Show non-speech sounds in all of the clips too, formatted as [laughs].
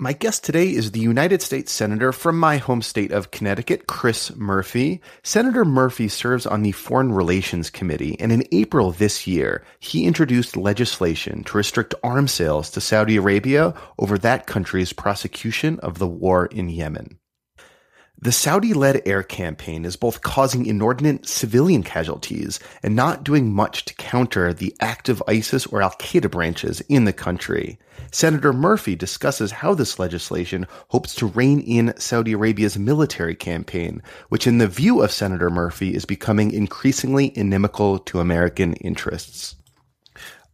My guest today is the United States Senator from my home state of Connecticut, Chris Murphy. Senator Murphy serves on the Foreign Relations Committee, and in April this year, he introduced legislation to restrict arms sales to Saudi Arabia over that country's prosecution of the war in Yemen. The Saudi led air campaign is both causing inordinate civilian casualties and not doing much to counter the active ISIS or Al Qaeda branches in the country. Senator Murphy discusses how this legislation hopes to rein in Saudi Arabia's military campaign, which, in the view of Senator Murphy, is becoming increasingly inimical to American interests.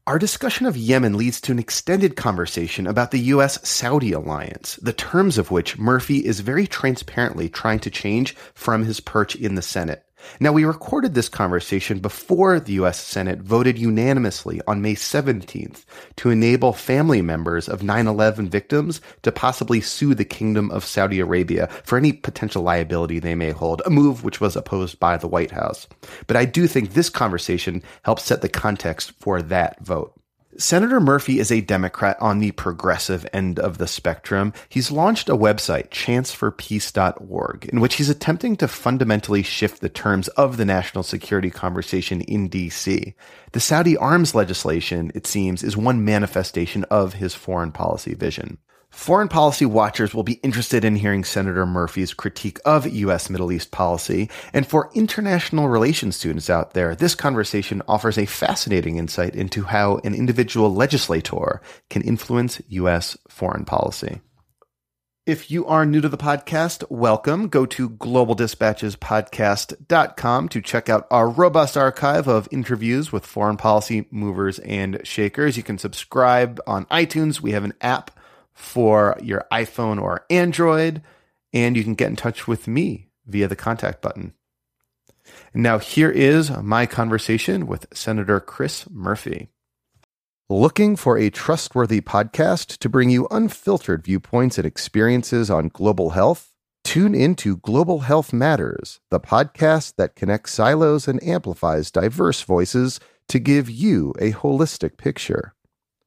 Our discussion of Yemen leads to an extended conversation about the U.S. Saudi alliance, the terms of which Murphy is very transparently trying to change from his perch in the Senate. Now, we recorded this conversation before the U.S. Senate voted unanimously on May 17th to enable family members of 9-11 victims to possibly sue the Kingdom of Saudi Arabia for any potential liability they may hold, a move which was opposed by the White House. But I do think this conversation helps set the context for that vote. Senator Murphy is a Democrat on the progressive end of the spectrum. He's launched a website, chanceforpeace.org, in which he's attempting to fundamentally shift the terms of the national security conversation in DC. The Saudi arms legislation, it seems, is one manifestation of his foreign policy vision. Foreign policy watchers will be interested in hearing Senator Murphy's critique of U.S. Middle East policy. And for international relations students out there, this conversation offers a fascinating insight into how an individual legislator can influence U.S. foreign policy. If you are new to the podcast, welcome. Go to globaldispatchespodcast.com to check out our robust archive of interviews with foreign policy movers and shakers. You can subscribe on iTunes. We have an app for your iPhone or Android, and you can get in touch with me via the contact button. Now, here is my conversation with Senator Chris Murphy. Looking for a trustworthy podcast to bring you unfiltered viewpoints and experiences on global health? Tune into Global Health Matters, the podcast that connects silos and amplifies diverse voices to give you a holistic picture.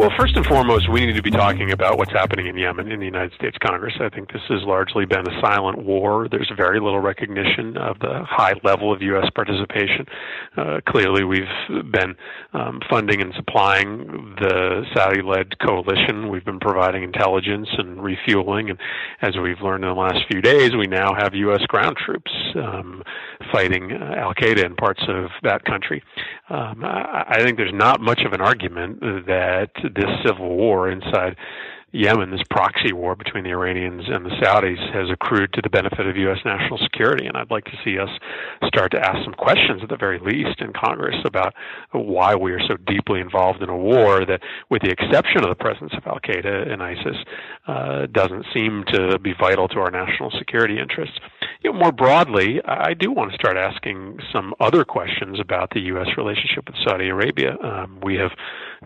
Well, first and foremost, we need to be talking about what's happening in Yemen in the United States Congress. I think this has largely been a silent war. There's very little recognition of the high level of U.S. participation. Uh, clearly, we've been um, funding and supplying the Saudi led coalition. We've been providing intelligence and refueling. And as we've learned in the last few days, we now have U.S. ground troops um, fighting uh, Al Qaeda in parts of that country. Um, I, I think there's not much of an argument that this civil war inside Yemen, this proxy war between the Iranians and the Saudis, has accrued to the benefit of U.S. national security. And I'd like to see us start to ask some questions, at the very least, in Congress about why we are so deeply involved in a war that, with the exception of the presence of Al Qaeda and ISIS, uh, doesn't seem to be vital to our national security interests. You know, more broadly, I do want to start asking some other questions about the U.S. relationship with Saudi Arabia. Um, we have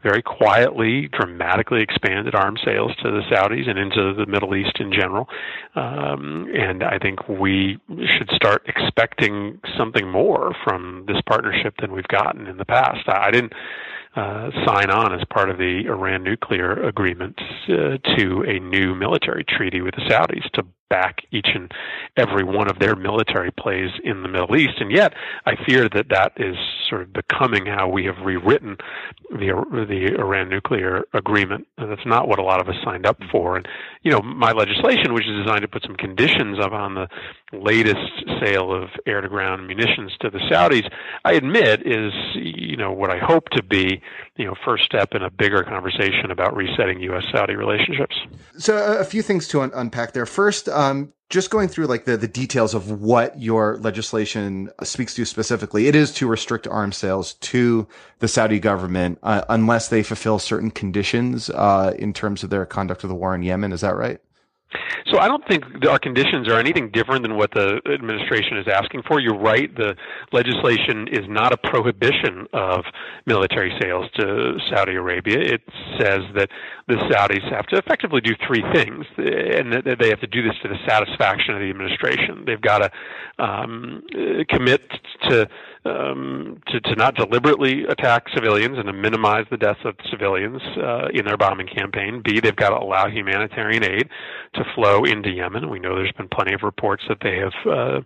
very quietly, dramatically expanded arms sales to the Saudis and into the Middle East in general. Um, and I think we should start expecting something more from this partnership than we've gotten in the past. I didn't uh, sign on as part of the Iran nuclear agreement uh, to a new military treaty with the Saudis to back each and every one of their military plays in the Middle East. And yet, I fear that that is sort of becoming how we have rewritten the the Iran nuclear agreement. And that's not what a lot of us signed up for. And you know, my legislation, which is designed to put some conditions up on the latest sale of air-to-ground munitions to the Saudis, I admit is you know what I hope to be you know first step in a bigger conversation about resetting U.S.-Saudi relationships. So a few things to un- unpack there. First, um, just going through like the, the details of what your legislation speaks to specifically, it is to restrict arms sales to the Saudi government uh, unless they fulfill certain conditions uh, in terms of their conduct of the war in Yemen. Is that right? So I don't think our conditions are anything different than what the administration is asking for. You're right. The legislation is not a prohibition of military sales to Saudi Arabia. It says that the Saudis have to effectively do three things, and that they have to do this to the satisfaction of the administration. They've got to um, commit to um, to, to not deliberately attack civilians and to minimize the deaths of civilians uh, in their bombing campaign. B, they've got to allow humanitarian aid to flow into Yemen. We know there's been plenty of reports that they have uh,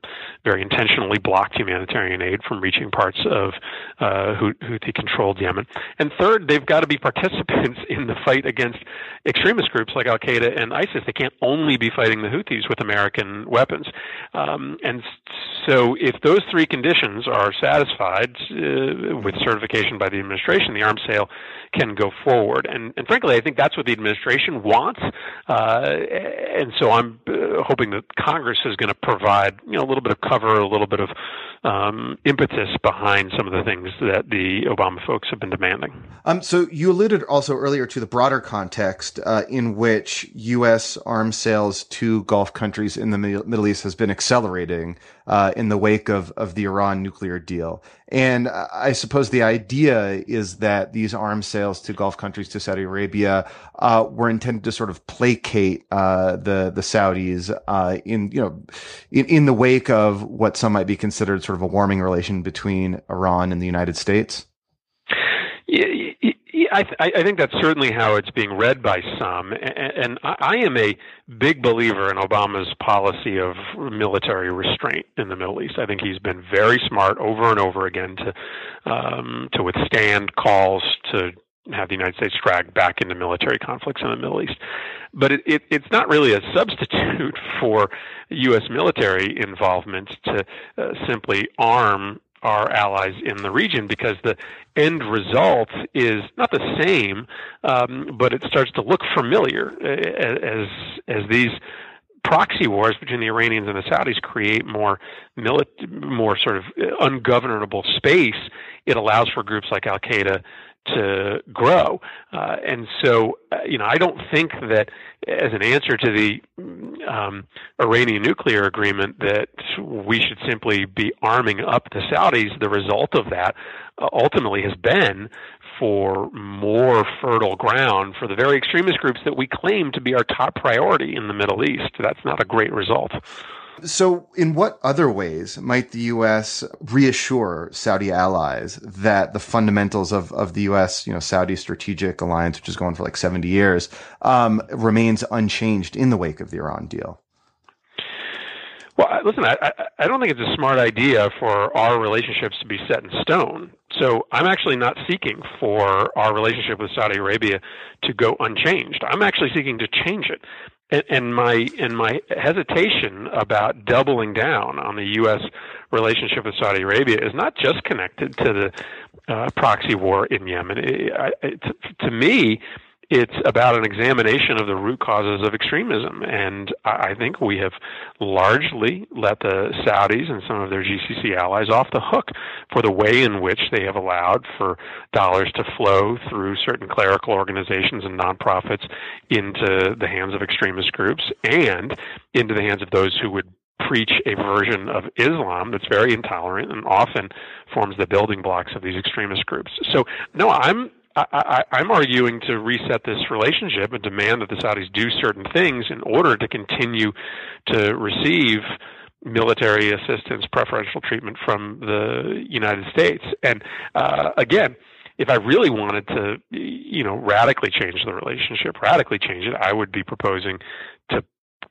very intentionally blocked humanitarian aid from reaching parts of uh, Houthi-controlled Yemen. And third, they've got to be participants in the fight against extremist groups like Al Qaeda and ISIS. They can't only be fighting the Houthis with American weapons. Um, and so, if those three conditions are satisfied uh, with certification by the administration, the arms sale can go forward. And, and frankly, I think that's what the administration wants. Uh, and so I'm uh, hoping that Congress is going to provide you know a little bit of cover, a little bit of um, impetus behind some of the things that the Obama folks have been demanding. Um, so you alluded also earlier to the broader context uh, in which U.S. arms sales to Gulf countries in the Middle East has been accelerating uh, in the wake of of the Iran nuclear deal. And I suppose the idea is that these arms sales to Gulf countries to Saudi Arabia uh, were intended to sort of placate uh, the the Saudis uh, in you know in, in the wake of what some might be considered sort of a warming relation between Iran and the United States. I, th- I, think that's certainly how it's being read by some, and, and I am a big believer in Obama's policy of military restraint in the Middle East. I think he's been very smart over and over again to um, to withstand calls to have the United States dragged back into military conflicts in the Middle East. But it, it, it's not really a substitute [laughs] for U.S. military involvement to uh, simply arm our allies in the region because the end result is not the same, um, but it starts to look familiar uh, as as these proxy wars between the Iranians and the Saudis create more milit- more sort of ungovernable space. It allows for groups like Al Qaeda to grow. Uh, and so, uh, you know, I don't think that as an answer to the um, Iranian nuclear agreement that we should simply be arming up the Saudis. The result of that uh, ultimately has been for more fertile ground for the very extremist groups that we claim to be our top priority in the Middle East. That's not a great result. So, in what other ways might the U.S. reassure Saudi allies that the fundamentals of, of the U.S. you know Saudi strategic alliance, which has gone for like seventy years, um, remains unchanged in the wake of the Iran deal? Well, listen, I, I don't think it's a smart idea for our relationships to be set in stone. So I'm actually not seeking for our relationship with Saudi Arabia to go unchanged. I'm actually seeking to change it and, and my and my hesitation about doubling down on the U.S. relationship with Saudi Arabia is not just connected to the uh, proxy war in Yemen. It, it, to me, it's about an examination of the root causes of extremism. And I think we have largely let the Saudis and some of their GCC allies off the hook for the way in which they have allowed for dollars to flow through certain clerical organizations and nonprofits into the hands of extremist groups and into the hands of those who would preach a version of Islam that's very intolerant and often forms the building blocks of these extremist groups. So, no, I'm I, am arguing to reset this relationship and demand that the Saudis do certain things in order to continue to receive military assistance, preferential treatment from the United States. And uh, again, if I really wanted to, you know, radically change the relationship, radically change it, I would be proposing to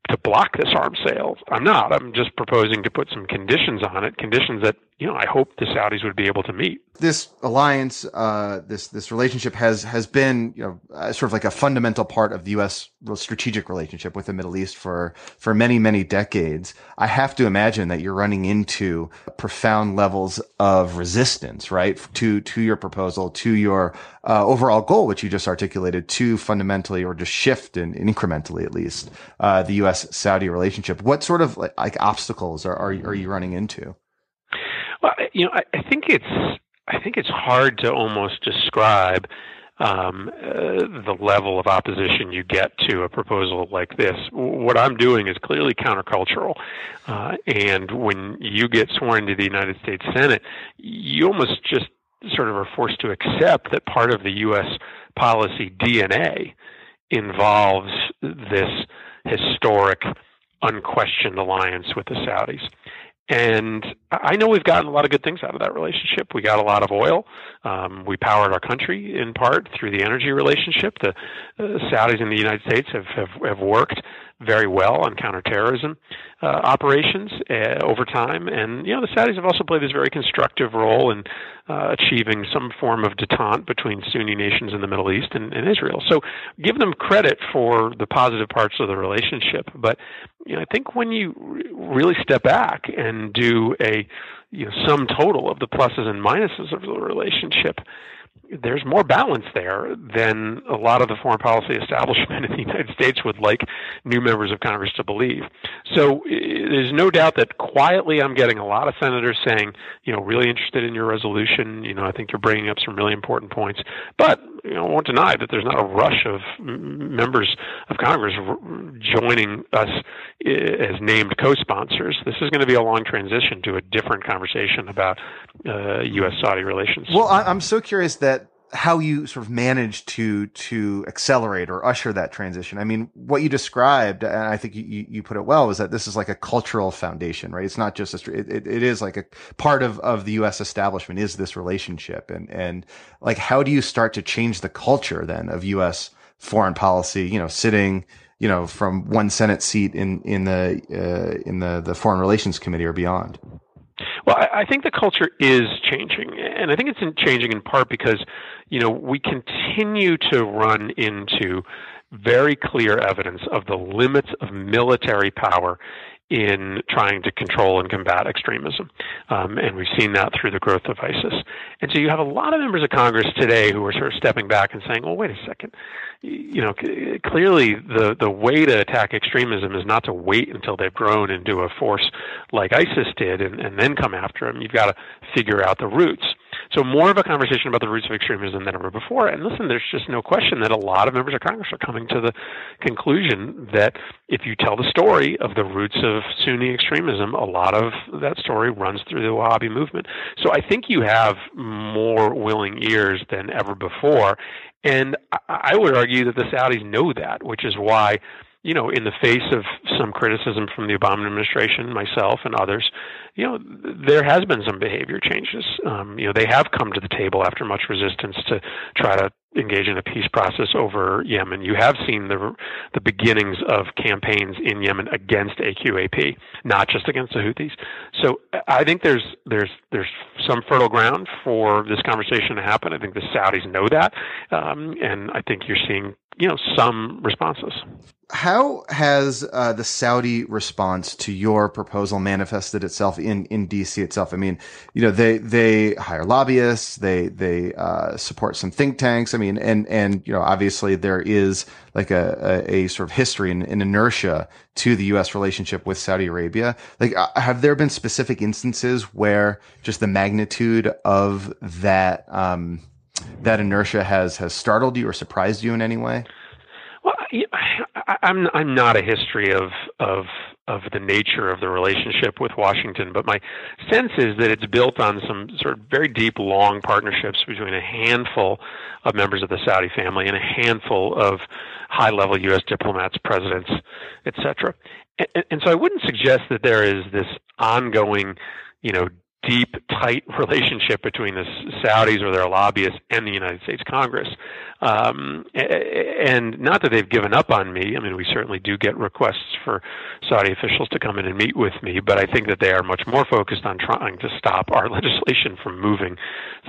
to block this arms sale. I'm not. I'm just proposing to put some conditions on it, conditions that you know, I hope the Saudis would be able to meet. This alliance, uh, this this relationship has has been, you know, uh, sort of like a fundamental part of the U.S. strategic relationship with the Middle East for for many many decades. I have to imagine that you're running into profound levels of resistance, right, to to your proposal, to your uh, overall goal, which you just articulated, to fundamentally or just shift and incrementally at least uh, the U.S. Saudi relationship. What sort of like, like obstacles are, are are you running into? You know, I, I think it's I think it's hard to almost describe um, uh, the level of opposition you get to a proposal like this. What I'm doing is clearly countercultural, uh, and when you get sworn to the United States Senate, you almost just sort of are forced to accept that part of the U.S. policy DNA involves this historic, unquestioned alliance with the Saudis. And I know we've gotten a lot of good things out of that relationship. We got a lot of oil. Um, we powered our country in part through the energy relationship. The uh, Saudis in the United States have, have, have worked very well on counterterrorism uh, operations uh, over time. And, you know, the Saudis have also played this very constructive role in uh, achieving some form of detente between Sunni nations in the Middle East and, and Israel. So give them credit for the positive parts of the relationship. But, you know, I think when you really step back and do a you know, sum total of the pluses and minuses of the relationship, there's more balance there than a lot of the foreign policy [laughs] establishment in the United States would like new members of Congress to believe. So there's no doubt that quietly I'm getting a lot of senators saying, you know, really interested in your resolution. You know, I think you're bringing up some really important points. But you know, I won't deny that there's not a rush of members of Congress joining us as named co-sponsors. This is going to be a long transition to a different conversation about uh, U.S.-Saudi relations. Well, I'm so curious that how you sort of managed to to accelerate or usher that transition. I mean, what you described, and I think you, you put it well, was that this is like a cultural foundation, right? It's not just a, it, it is like a part of of the U.S. establishment is this relationship, and and like how do you start to change the culture then of U.S. foreign policy? You know, sitting you know from one Senate seat in in the uh, in the the Foreign Relations Committee or beyond. Well, I, think the culture is changing, and I think it's changing in part because, you know, we continue to run into very clear evidence of the limits of military power in trying to control and combat extremism. Um, and we've seen that through the growth of ISIS. And so you have a lot of members of Congress today who are sort of stepping back and saying, well, wait a second. You know, clearly the, the way to attack extremism is not to wait until they've grown into a force like ISIS did and, and then come after them. You've got to figure out the roots. So more of a conversation about the roots of extremism than ever before. And listen, there's just no question that a lot of members of Congress are coming to the conclusion that if you tell the story of the roots of Sunni extremism, a lot of that story runs through the Wahhabi movement. So I think you have more willing ears than ever before. And I would argue that the Saudis know that, which is why you know, in the face of some criticism from the Obama administration, myself and others, you know, there has been some behavior changes. Um, you know, they have come to the table after much resistance to try to engage in a peace process over Yemen. You have seen the the beginnings of campaigns in Yemen against AQAP, not just against the Houthis. So I think there's there's there's some fertile ground for this conversation to happen. I think the Saudis know that, um, and I think you're seeing you know some responses. How has uh, the Saudi response to your proposal manifested itself in, in DC itself? I mean, you know, they they hire lobbyists, they they uh, support some think tanks. I mean, and and you know, obviously there is like a a, a sort of history and, and, inertia to the U.S. relationship with Saudi Arabia. Like, uh, have there been specific instances where just the magnitude of that? Um, that inertia has has startled you or surprised you in any way? Well, I'm I'm not a history of of of the nature of the relationship with Washington, but my sense is that it's built on some sort of very deep, long partnerships between a handful of members of the Saudi family and a handful of high-level U.S. diplomats, presidents, etc. And, and so I wouldn't suggest that there is this ongoing, you know, deep, tight [laughs] relationship between the Saudis or their lobbyists and the United States Congress. Um, and not that they've given up on me. I mean, we certainly do get requests for Saudi officials to come in and meet with me, but I think that they are much more focused on trying to stop our [laughs] legislation from moving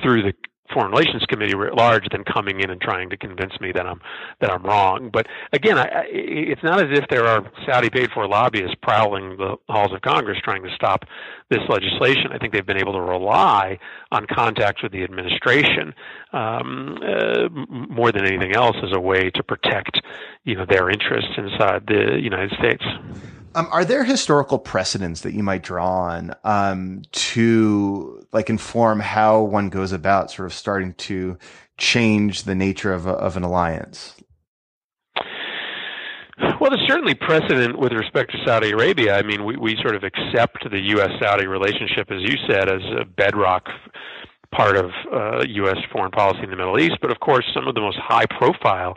through the Foreign Relations Committee writ large than coming in and trying to convince me that I'm that I'm wrong. But again, I, it's not as if there are Saudi paid-for lobbyists prowling the halls of Congress trying to stop this legislation. I think they've been able to rely on contacts with the administration um, uh, more than anything else as a way to protect, you know, their interests inside the United States. Um, are there historical precedents that you might draw on um, to like inform how one goes about sort of starting to change the nature of, a, of an alliance? Well, there's certainly precedent with respect to Saudi Arabia. I mean, we, we sort of accept the U.S. Saudi relationship, as you said, as a bedrock part of uh, U.S. foreign policy in the Middle East. But of course, some of the most high profile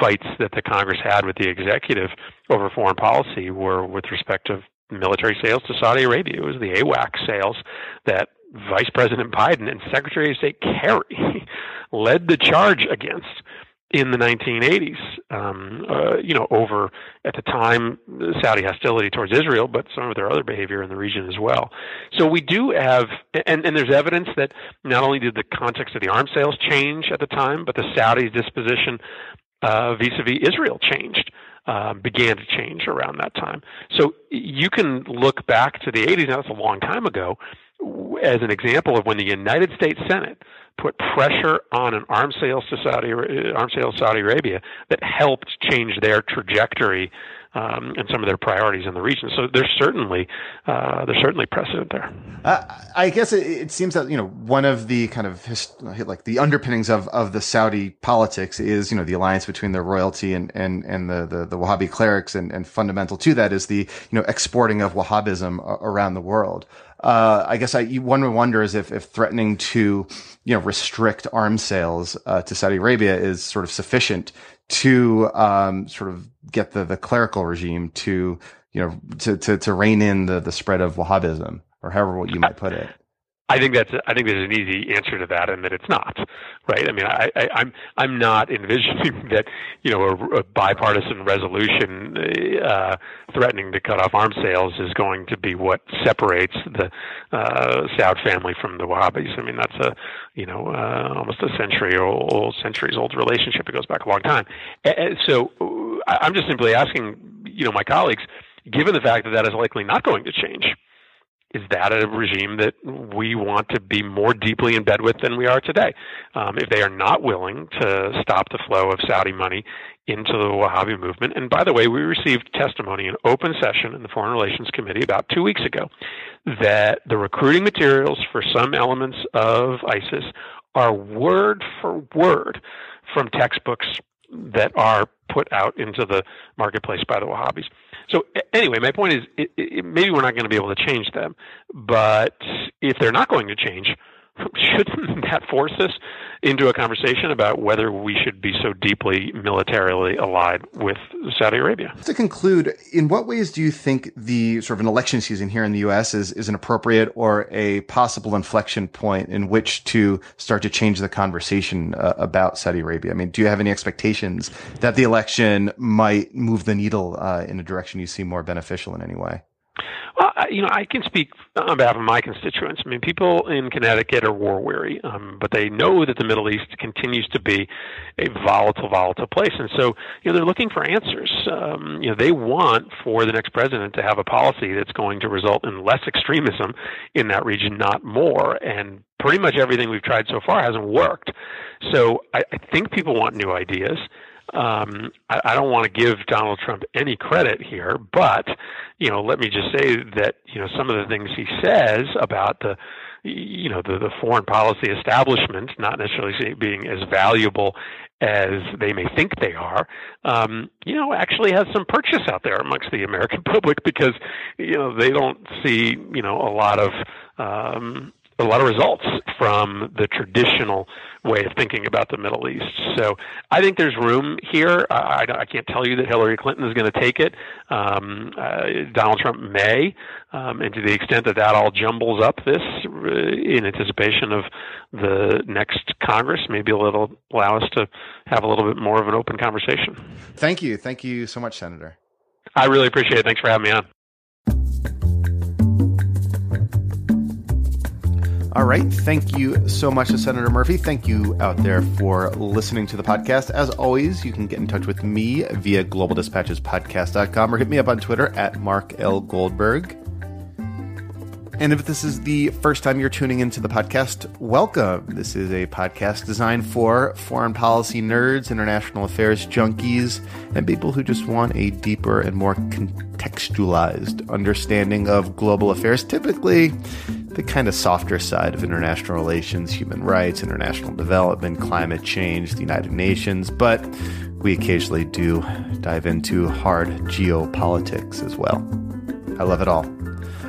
fights that the Congress had with the executive over foreign policy were with respect to military sales to Saudi Arabia. It was the AWAC sales that Vice President Biden and Secretary of State Kerry [laughs] led the charge against in the 1980s, um, uh, you know, over at the time Saudi hostility towards Israel, but some of their other behavior in the region as well. So we do have, and, and there's evidence that not only did the context of the arms sales change at the time, but the Saudis' disposition vis-a-vis Israel changed. Uh, began to change around that time. So you can look back to the 80s, now that's a long time ago, as an example of when the United States Senate put pressure on an arms sales to Saudi arms sales Saudi Arabia that helped change their trajectory um, and some of their priorities in the region. So there's certainly uh, there's certainly precedent there. Uh, I guess it, it, seems that you know one of the kind of like the underpinnings of, of the Saudi politics is you know the alliance between the royalty and and and the the, the Wahhabi clerics, and, and fundamental to that is the you know exporting of Wahhabism around the world uh, I guess I one wonders if if threatening to you know restrict arms sales uh, to Saudi Arabia is sort of sufficient to um, sort of get the the clerical regime to you know to to to rein in the the spread of Wahhabism or however you might put it. I think that's I think there's an easy answer to that, and that it's not, right? I mean, I, I, I'm I'm not envisioning [laughs] that you know a, a bipartisan resolution uh, threatening to cut off arms sales is going to be what separates the uh, Saud family from the Wahhabis. I mean, that's a you know uh, almost a century old, centuries old relationship. It goes back a long time. And so I'm just simply asking, you know, my colleagues, given the fact that that is likely not going to change is that a regime that we want to be more deeply in bed with than we are today? Um, if they are not willing to stop the flow of Saudi money into the Wahhabi movement, and by the way, we received testimony in open session in the Foreign Relations Committee about two weeks ago that the recruiting materials for some elements of ISIS are word for word from textbooks that are put out into the marketplace by the Wahhabis. So anyway, my point is, it, it, maybe we're not going to be able to change them, but if they're not going to change, shouldn't [laughs] that force us into a conversation about whether we should be so deeply militarily allied with Saudi Arabia? To conclude, in what ways do you think the sort of an election season here in the U.S. is, is an appropriate or a possible inflection point in which to start to change the conversation uh, about Saudi Arabia? I mean, do you have any expectations that the election might move the needle uh, in a direction you see more beneficial in any way? Well, you know, I can speak on behalf of my constituents. I mean, people in Connecticut are war weary, um, but they know that the Middle East continues to be a volatile, volatile place, and so you know they're looking for answers. Um, you know, they want for the next president to have a policy that's going to result in less extremism in that region, not more. And pretty much everything we've tried so far hasn't worked. So I, I think people want new ideas um, I, I don't want to give Donald Trump any credit here, but you know, let me just say that you know some of the things he says about the you know the, the foreign policy establishment not necessarily being as valuable as they may think they are, um, you know, actually has some purchase out there amongst the American [laughs] public because you know they don't see you know a lot of um, a lot of results from the traditional way of thinking about the Middle East. So I think there's room here. I, I can't tell you that Hillary Clinton is going to take it. Um, uh, Donald Trump may, um, and to the extent that that all jumbles up this uh, in anticipation of the next Congress, maybe it'll allow us to have a little bit more of an open conversation. Thank you. Thank you so much, Senator. I really appreciate it. Thanks for having me on. All right. Thank you so much to Senator Murphy. Thank you out there for listening to the podcast. As always, you can get in touch with me via globaldispatchespodcast.com or hit me up on Twitter at Mark L. Goldberg. And if this is the first time you're tuning into the podcast, welcome. This is a podcast designed for foreign policy nerds, international affairs junkies, and people who just want a deeper and more contextualized understanding of global affairs, typically the kind of softer side of international relations, human rights, international development, climate change, the United Nations, but we occasionally do dive into hard geopolitics as well. I love it all.